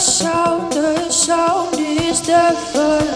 sound, the sound is the first.